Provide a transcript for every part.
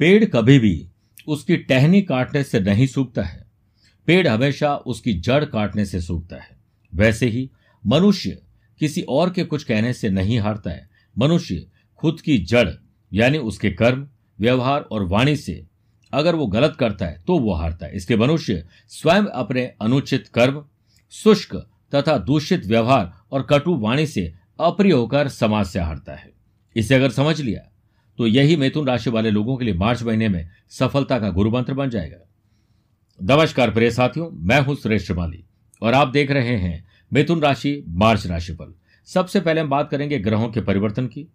पेड़ कभी भी उसकी टहनी काटने से नहीं सूखता है। पेड़ हमेशा उसकी जड़ काटने से सूखता है। वैसे ही मनुष्य किसी और के कुछ कहने से नहीं हारता है। मनुष्य खुद की जड़, यानी उसके कर्म, व्यवहार और वाणी से अगर वो गलत करता है तो वो हारता है। इसलिए मनुष्य स्वयं अपने अनुचित कर्म, शुष्क तथा दूषित व्यवहार और कटु वाणी से अप्रिय होकर समाज से हारता है। इसे अगर समझ लिया तो यही मिथुन राशि वाले लोगों के लिए मार्च महीने में सफलता का गुरु मंत्र बन जाएगा। नमस्कार प्रिय साथियों, मैं हूँ सुरेश श्रीमाली और आप देख रहे हैं मिथुन राशि मार्च राशि पर। सबसे पहले हम बात करेंगे ग्रहों के परिवर्तन की।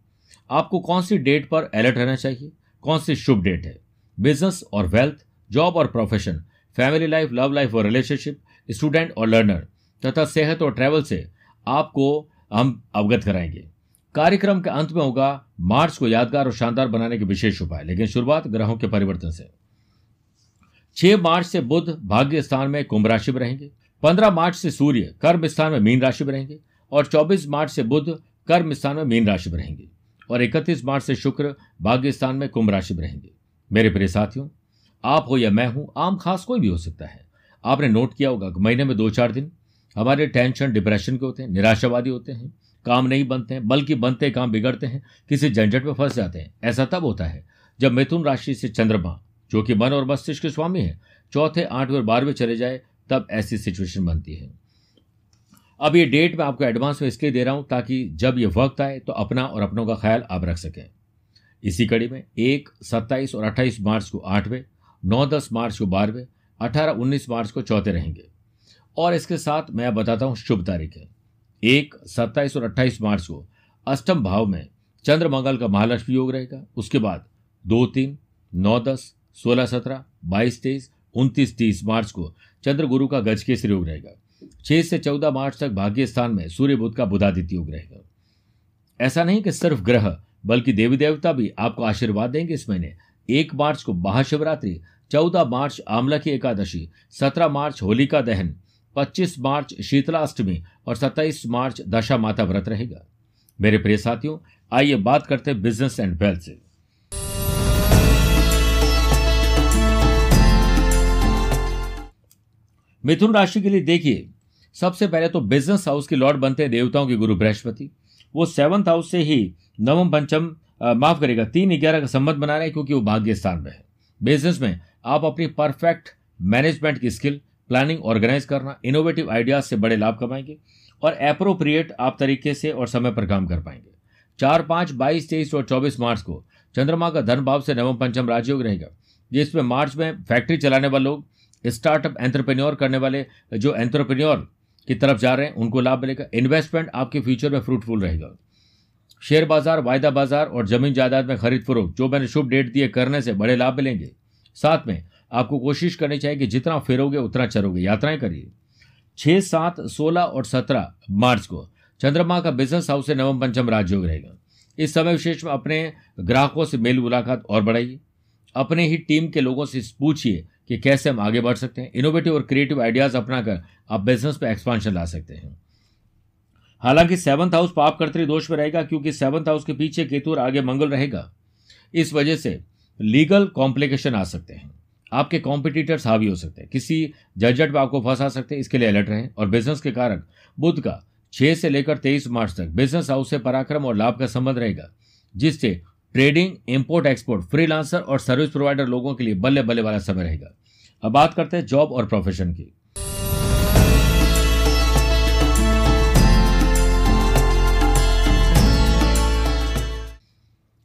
आपको कौन सी डेट पर अलर्ट रहना चाहिए? कौन सी शुभ डेट है? बिज़नेस और वेल्थ, जॉब और profession, family life, love life और रिलेशनशिप, स्टूडेंट और लर्नर, तथा सेहत और ट्रैवल से आपको हम अवगत कराएँगे। कार्यक्रम के अंत में होगा मार्च को यादगार और शानदार बनाने के विशेष उपाय, लेकिन शुरुआत ग्रहों के परिवर्तन से। 6 मार्च से बुध भाग्य स्थान में कुंभ राशि में रहेंगे 15 मार्च से सूर्य कर्म स्थान में मीन राशि में रहेंगे, और 24 मार्च से बुध कर्म स्थान में मीन राशि में रहेंगे, और 31 मार्च से शुक्र भाग्य स्थान में कुंभ राशि में रहेंगे। मेरे प्रिय साथियों, आप हो या मैं हूँ, आम खास कोई भी हो सकता है। आपने नोट किया होगा कि महीने में दो चार दिन हमारे टेंशन, डिप्रेशन के होते हैं, निराशावादी होते हैं काम नहीं बनते हैं, बल्कि बनते काम बिगड़ते हैं, किसी झंझट में फंस जाते हैं। ऐसा तब होता है जब मिथुन राशि से चंद्रमा, जो कि मन और मस्तिष्क के स्वामी है, चौथे, आठवें और बारहवें चले जाए, तब ऐसी सिचुएशन बनती है। अब ये डेट मैं आपको एडवांस में इसलिए दे रहा हूँ ताकि जब ये वक्त आए तो अपना और अपनों का ख्याल आप रख सकें। इसी कड़ी में एक, सत्ताईस और अट्ठाईस मार्च को आठवें, नौ, दस मार्च को बारहवें, अठारह, उन्नीस मार्च को चौथे रहेंगे। और इसके साथ मैं बताता हूँ शुभ तारीखें। एक सत्ताईस और अट्ठाईस मार्च को अष्टम भाव में चंद्र मंगल का महालक्ष्मी योग रहेगा। उसके बाद दो तीन, नौ दस, सोलह सत्रह, बाईस तेईस, उनतीस तीस मार्च को चंद्र गुरु का गज केसरी योग रहेगा। छह से चौदह मार्च तक भाग्य स्थान में सूर्य बुद्ध का बुधादित्य योग रहेगा। ऐसा नहीं कि सिर्फ़ ग्रह, बल्कि देवी देवता भी आपको आशीर्वाद देंगे इस महीने। एक मार्च को महाशिवरात्रि, चौदह मार्च आमला की एकादशी, सत्रह मार्च होलिका दहन 25 मार्च शीतलाष्टमी और 27 मार्च दशा माता व्रत रहेगा। मेरे प्रिय साथियों, आइए बात करते हैं बिज़नेस एंड वेल्थ से। मिथुन राशि के लिए देखिए, सबसे पहले तो बिज़नेस हाउस के लॉर्ड बनते हैं देवताओं के गुरु बृहस्पति। वो सेवंथ हाउस से ही नवम पंचम माफ़ करेगा, तीन ग्यारह का संबंध बना रहे हैं क्योंकि वो भाग्य स्थान में है। बिज़नेस में आप अपनी परफेक्ट मैनेजमेंट की स्किल प्लानिंग ऑर्गेनाइज करना इनोवेटिव आइडियाज़ से बड़े लाभ कमाएँगे और अप्रोप्रिएट आप तरीके से और समय पर काम कर पाएँगे। चार पाँच बाईस तेईस और चौबीस मार्च को चंद्रमा का धन भाव से नवम पंचम राजयोग रहेगा, जिसमें मार्च में फैक्ट्री चलाने वाले लोग स्टार्टअप एंटरप्रेन्योर करने वाले जो एंटरप्रेन्योर की तरफ़ जा रहे हैं, उनको लाभ मिलेगा। इन्वेस्टमेंट आपके फ्यूचर में फ्रूटफुल रहेगा। शेयर बाज़ार, वायदा बाज़ार और ज़मीन जायदाद में खरीद फरोख्त, जो मैंने शुभ डेट दिए करने से बड़े लाभ मिलेंगे। साथ में आपको कोशिश करनी चाहिए कि जितना फिरोगे, उतना चरोगे। यात्राएँ करिए। छह, सात, सोलह और सत्रह मार्च को। चंद्रमा का बिज़नेस हाउस से नवम पंचम राजयोग रहेगा। इस समय विशेष में अपने ग्राहकों से मेल मुलाकात और बढ़ाइए। अपने ही टीम के लोगों से पूछिए कि कैसे हम आगे बढ़ सकते हैं। इनोवेटिव और क्रिएटिव आइडियाज़ अपनाकर आप बिज़नेस पर एक्सपांशन ला सकते हैं। हालाँकि सेवंथ हाउस पाप कर्तरी दोष में रहेगा क्योंकि सेवंथ हाउस के पीछे केतु और आगे मंगल रहेगा। इस वजह से लीगल कॉम्प्लिकेशन आ सकते हैं। आपके कॉम्पिटिटर्स हावी हो सकते हैं। किसी जजट में आपको फंसा सकते हैं, इसके लिए अलर्ट रहें। और बिज़नेस के कारण, बुद्ध का छह से लेकर तेईस मार्च तक बिज़नेस हाउस से पराक्रम और लाभ का संबंध रहेगा, जिससे ट्रेडिंग इंपोर्ट एक्सपोर्ट फ्रीलांसर और सर्विस प्रोवाइडर लोगों के लिए बल्ले बल्ले वाला समय रहेगा। अब बात करते हैं जॉब और प्रोफेशन की।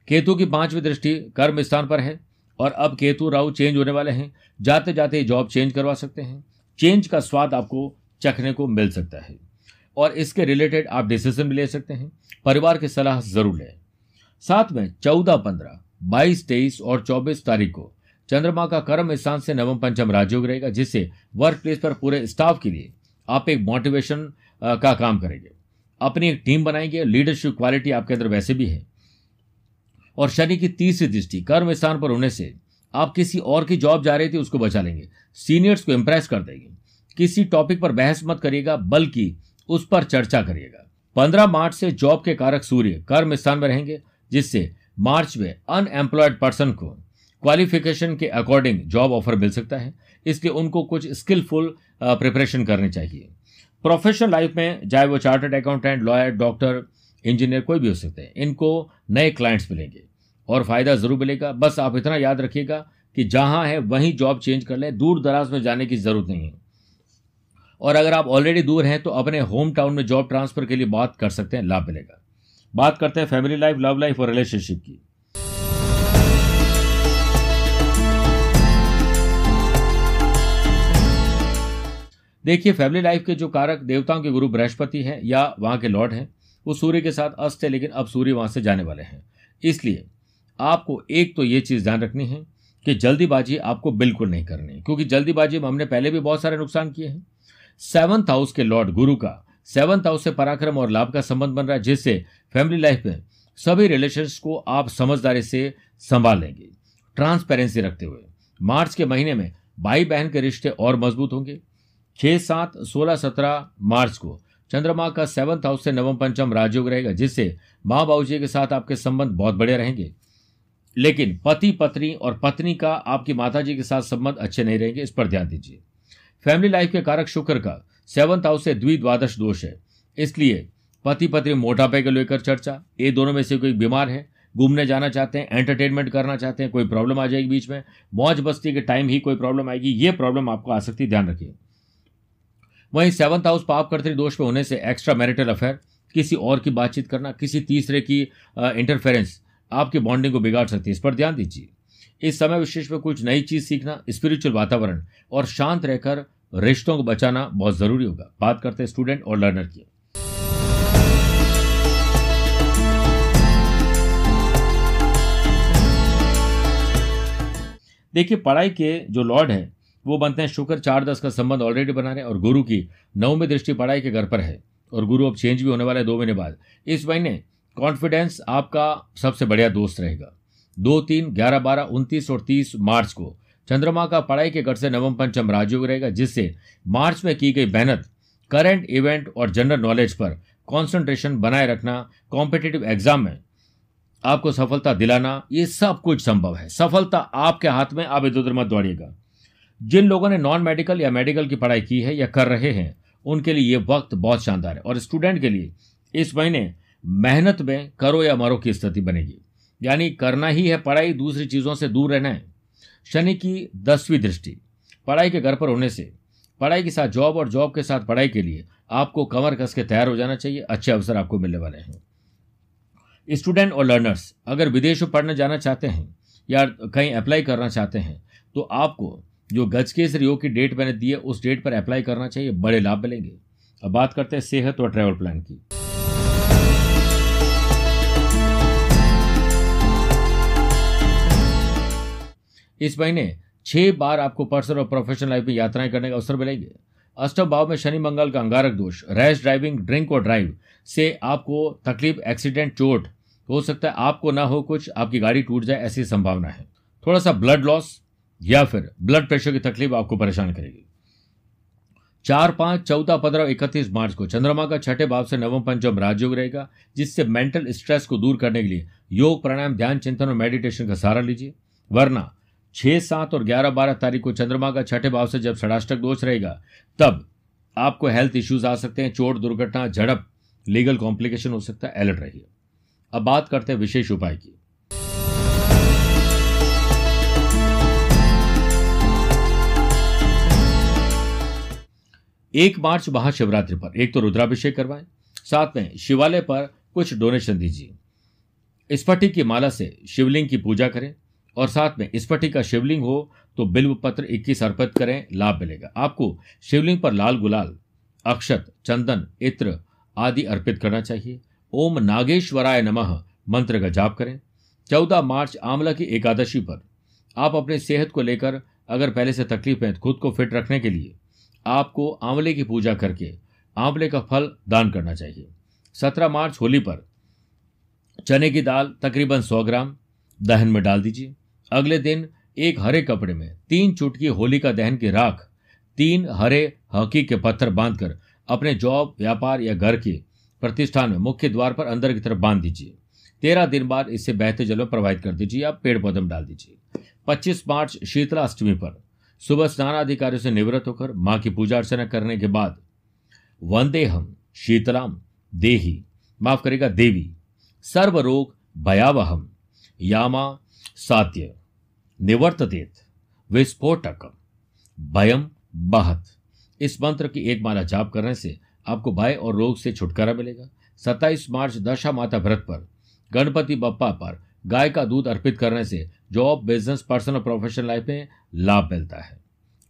केतु की पांचवी दृष्टि कर्म स्थान पर है। और अब केतु राहु चेंज होने वाले हैं। जाते जाते जॉब चेंज करवा सकते हैं। चेंज का स्वाद आपको चखने को मिल सकता है। और इसके रिलेटेड आप डिसीज़न भी ले सकते हैं। परिवार की सलाह ज़रूर लें। साथ में चौदह पंद्रह, बाईस तेईस और चौबीस तारीख को चंद्रमा का कर्म स्थान से नवम पंचम राजयोग रहेगा, जिससे वर्क प्लेस पर पूरे स्टाफ के लिए आप एक मोटिवेशन का काम करेंगे। अपनी एक टीम बनाएँगे। लीडरशिप क्वालिटी आपके अंदर वैसे भी है। और शनि की तीसरी दृष्टि, कर्म स्थान पर होने से आप किसी और की जॉब जा रही थी, उसको बचा लेंगे। सीनियर्स को इंप्रेस कर देंगे। किसी टॉपिक पर बहस मत करिएगा, बल्कि उस पर चर्चा करिएगा। पंद्रह मार्च से जॉब के कारक सूर्य कर्म स्थान में रहेंगे, जिससे मार्च में अनएम्प्लॉयड पर्सन को क्वालिफिकेशन के अकॉर्डिंग जॉब ऑफ़र मिल सकता है। इसलिए उनको कुछ स्किलफुल प्रिपरेशन करनी चाहिए। प्रोफेशनल लाइफ में, चाहे वो chartered accountant lawyer doctor engineer कोई भी हो सकते हैं। इनको नए क्लाइंट्स मिलेंगे। और फ़ायदा ज़रूर मिलेगा। बस आप इतना याद रखिएगा कि जहाँ है, वहीं जॉब चेंज कर लें। दूर दराज में जाने की ज़रूरत नहीं है। और अगर आप ऑलरेडी दूर हैं तो अपने होम टाउन में जॉब ट्रांसफ़र के लिए बात कर सकते हैं। लाभ मिलेगा। बात करते हैं फैमिली लाइफ लव लाइफ और रिलेशनशिप की। देखिए फैमिली लाइफ के जो कारक देवताओं के गुरु बृहस्पति हैं या वहाँ के लॉर्ड हैं वो सूर्य के साथ अस्त है, लेकिन अब सूर्य वहाँ से जाने वाले हैं। इसलिए आपको एक तो ये चीज़ ध्यान रखनी है कि जल्दीबाजी आपको बिल्कुल नहीं करनी, क्योंकि जल्दीबाजी में हमने पहले भी बहुत सारे नुकसान किए हैं। सेवंथ हाउस के लॉर्ड गुरु का, सेवंथ हाउस से पराक्रम और लाभ का संबंध बन रहा है, जिससे फैमिली लाइफ में सभी रिलेशंस को आप समझदारी से संभाल लेंगे। ट्रांसपेरेंसी रखते हुए, मार्च के महीने में भाई बहन के रिश्ते और मज़बूत होंगे। छह सात सोलह सत्रह मार्च को चंद्रमा का सेवंथ हाउस से नवम पंचम राजयोग रहेगा, जिससे माँ बाबू जी के साथ आपके संबंध बहुत बड़े रहेंगे। लेकिन पति, पत्नी और पत्नी का आपकी माता जी के साथ संबंध अच्छे नहीं रहेंगे, इस पर ध्यान दीजिए। फैमिली लाइफ के कारक शुक्र का सेवंथ हाउस से द्विद्वादश दोष है। इसलिए पति, पत्नी मोटापे को लेकर चर्चा, ये दोनों में से कोई बीमार है, घूमने जाना चाहते हैं एंटरटेनमेंट करना चाहते हैं, कोई प्रॉब्लम आ जाएगी बीच में, मौज बस्ती के टाइम ही कोई प्रॉब्लम आएगी, ये प्रॉब्लम आपको आ सकती ध्यान रखिए। वहीं सेवंथ हाउस पाप कर्तरी दोष में होने से एक्स्ट्रा मैरिटल अफेयर, किसी और की बातचीत करना, किसी तीसरे की इंटरफेरेंस आपकी बॉन्डिंग को बिगाड़ सकती है। इस पर ध्यान दीजिए। इस समय विशेष में कुछ नई चीज़ सीखना स्पिरिचुअल वातावरण और शांत रहकर रिश्तों को बचाना बहुत ज़रूरी होगा। बात करते हैं स्टूडेंट और लर्नर की। देखिए, पढ़ाई के जो लॉर्ड है वो बनते हैं शुक्र, चार दस का संबंध ऑलरेडी बना रहे हैं और गुरु की नवमी दृष्टि पढ़ाई के घर पर है और गुरु अब चेंज भी होने वाला है दो महीने बाद। इस महीने कॉन्फिडेंस आपका सबसे बढ़िया दोस्त रहेगा। दो, तीन, ग्यारह, बारह, उनतीस और तीस मार्च को चंद्रमा का पढ़ाई के घर से नवम पंचम राजयोग रहेगा, जिससे मार्च में की गई मेहनत करंट इवेंट और जनरल नॉलेज पर कॉन्सेंट्रेशन बनाए रखना कॉम्पिटेटिव एग्ज़ाम में आपको सफलता दिलाना, ये सब कुछ संभव है। सफलता आपके हाथ में, आप इधर उधर मत दौड़िएगा। जिन लोगों ने नॉन मेडिकल या मेडिकल की पढ़ाई की है या कर रहे हैं, उनके लिए ये वक्त बहुत शानदार है। और स्टूडेंट के लिए इस महीने मेहनत में करो या मरो की स्थिति बनेगी। यानी करना ही है पढ़ाई, दूसरी चीज़ों से दूर रहना है। शनि की दसवीं दृष्टि, पढ़ाई के घर पर होने से, पढ़ाई के साथ जॉब और जॉब के साथ पढ़ाई के लिए आपको कमर कस के तैयार हो जाना चाहिए। अच्छे अवसर आपको मिलने वाले हैं। स्टूडेंट और लर्नर्स अगर विदेश में पढ़ने जाना चाहते हैं या कहीं अप्लाई करना चाहते हैं तो आपको जो गजकेसर योग की डेट मैंने दी है, उस डेट पर अप्लाई करना चाहिए, बड़े लाभ मिलेंगे। अब बात करते हैं सेहत और ट्रैवल प्लान की। इस महीने छह बार आपको पर्सनल और प्रोफेशनल लाइफ में यात्राएँ करने का अवसर मिलेंगे। अष्टम भाव में शनि मंगल का अंगारक दोष। रैश ड्राइविंग ड्रिंक और ड्राइव से आपको तकलीफ़ एक्सीडेंट चोट हो सकता है। आपको ना हो कुछ, आपकी गाड़ी टूट जाए, ऐसी संभावना है। थोड़ा सा ब्लड लॉस या फिर ब्लड प्रेशर की तकलीफ़ आपको परेशान करेगी। चार, पाँच, चौदह, पंद्रह, इकतीस मार्च को चंद्रमा का छठे भाव से नवम पंचम राजयोग रहेगा, जिससे मेंटल स्ट्रेस को दूर करने के लिए योग, प्राणायाम, ध्यान, चिंतन और मेडिटेशन का सहारा लीजिए। वरना छह, सात और ग्यारह, बारह तारीख को चंद्रमा का छठे भाव से जब षडाष्टक दोष रहेगा, तब आपको हेल्थ इश्यूज़ आ सकते हैं, चोट, दुर्घटना, झड़प लीगल कॉम्प्लिकेशन हो सकता है अलर्ट रहिए। अब बात करते हैं विशेष उपाय की। एक मार्च महाशिवरात्रि पर। एक तो रुद्राभिषेक करवाएँ, साथ में शिवालय पर कुछ डोनेशन दीजिए। स्फटिक की माला से शिवलिंग की पूजा करें और साथ में स्फटिक का शिवलिंग हो तो बिल्व पत्र इक्कीस अर्पित करें, लाभ मिलेगा। आपको शिवलिंग पर लाल गुलाल, अक्षत, चंदन, इत्र आदि अर्पित करना चाहिए। ओम नागेश्वराय नमः मंत्र का जाप करें। चौदह मार्च आंवला की एकादशी पर। आप अपनी सेहत को लेकर अगर पहले से तकलीफ़ है, खुद को फिट रखने के लिए आपको आंवले की पूजा करके आंवले का फल दान करना चाहिए। सत्रह मार्च होली पर चने की दाल तकरीबन सौ ग्राम दहन में डाल दीजिए। अगले दिन एक हरे कपड़े में तीन चुटकी होली का दहन की राख, तीन हरे हकी के पत्थर बांधकर अपने जॉब, व्यापार या घर के प्रतिष्ठान में मुख्य द्वार पर अंदर की तरफ़ बाँध दीजिए। तेरह दिन बाद इसे बहते जल में प्रवाहित कर दीजिए या पेड़ पौधे में डाल दीजिए। 25 मार्च शीतला अष्टमी पर सुबह स्नान अधिकारियों से निवृत्त होकर माँ की पूजा अर्चना करने के बाद वंदे हम शीतलाम, देही, माफ़ करेगा देवी, सर्वरोग भयावहम, यामा, सात्य, निवर्ततेत विस्फोटक भयम, बहत। इस मंत्र की एक माला जाप करने से आपको भय और रोग से छुटकारा मिलेगा। 27 मार्च दशा माता व्रत पर गणपति बप्पा पर गाय का दूध अर्पित करने से job, business, personal, professional life में लाभ मिलता है।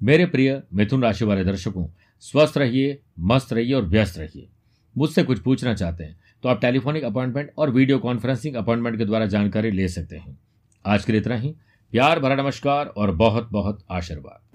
मेरे प्रिय मिथुन राशि वाले दर्शकों, स्वस्थ रहिए, मस्त रहिए और व्यस्त रहिए। मुझसे कुछ पूछना चाहते हैं तो आप टेलीफोनिक अपॉइंटमेंट और वीडियो कॉन्फ्रेंसिंग अपॉइंटमेंट के द्वारा जानकारी ले सकते हैं। आज के लिए इतना ही। प्यार, भरा नमस्कार और बहुत बहुत आशीर्वाद।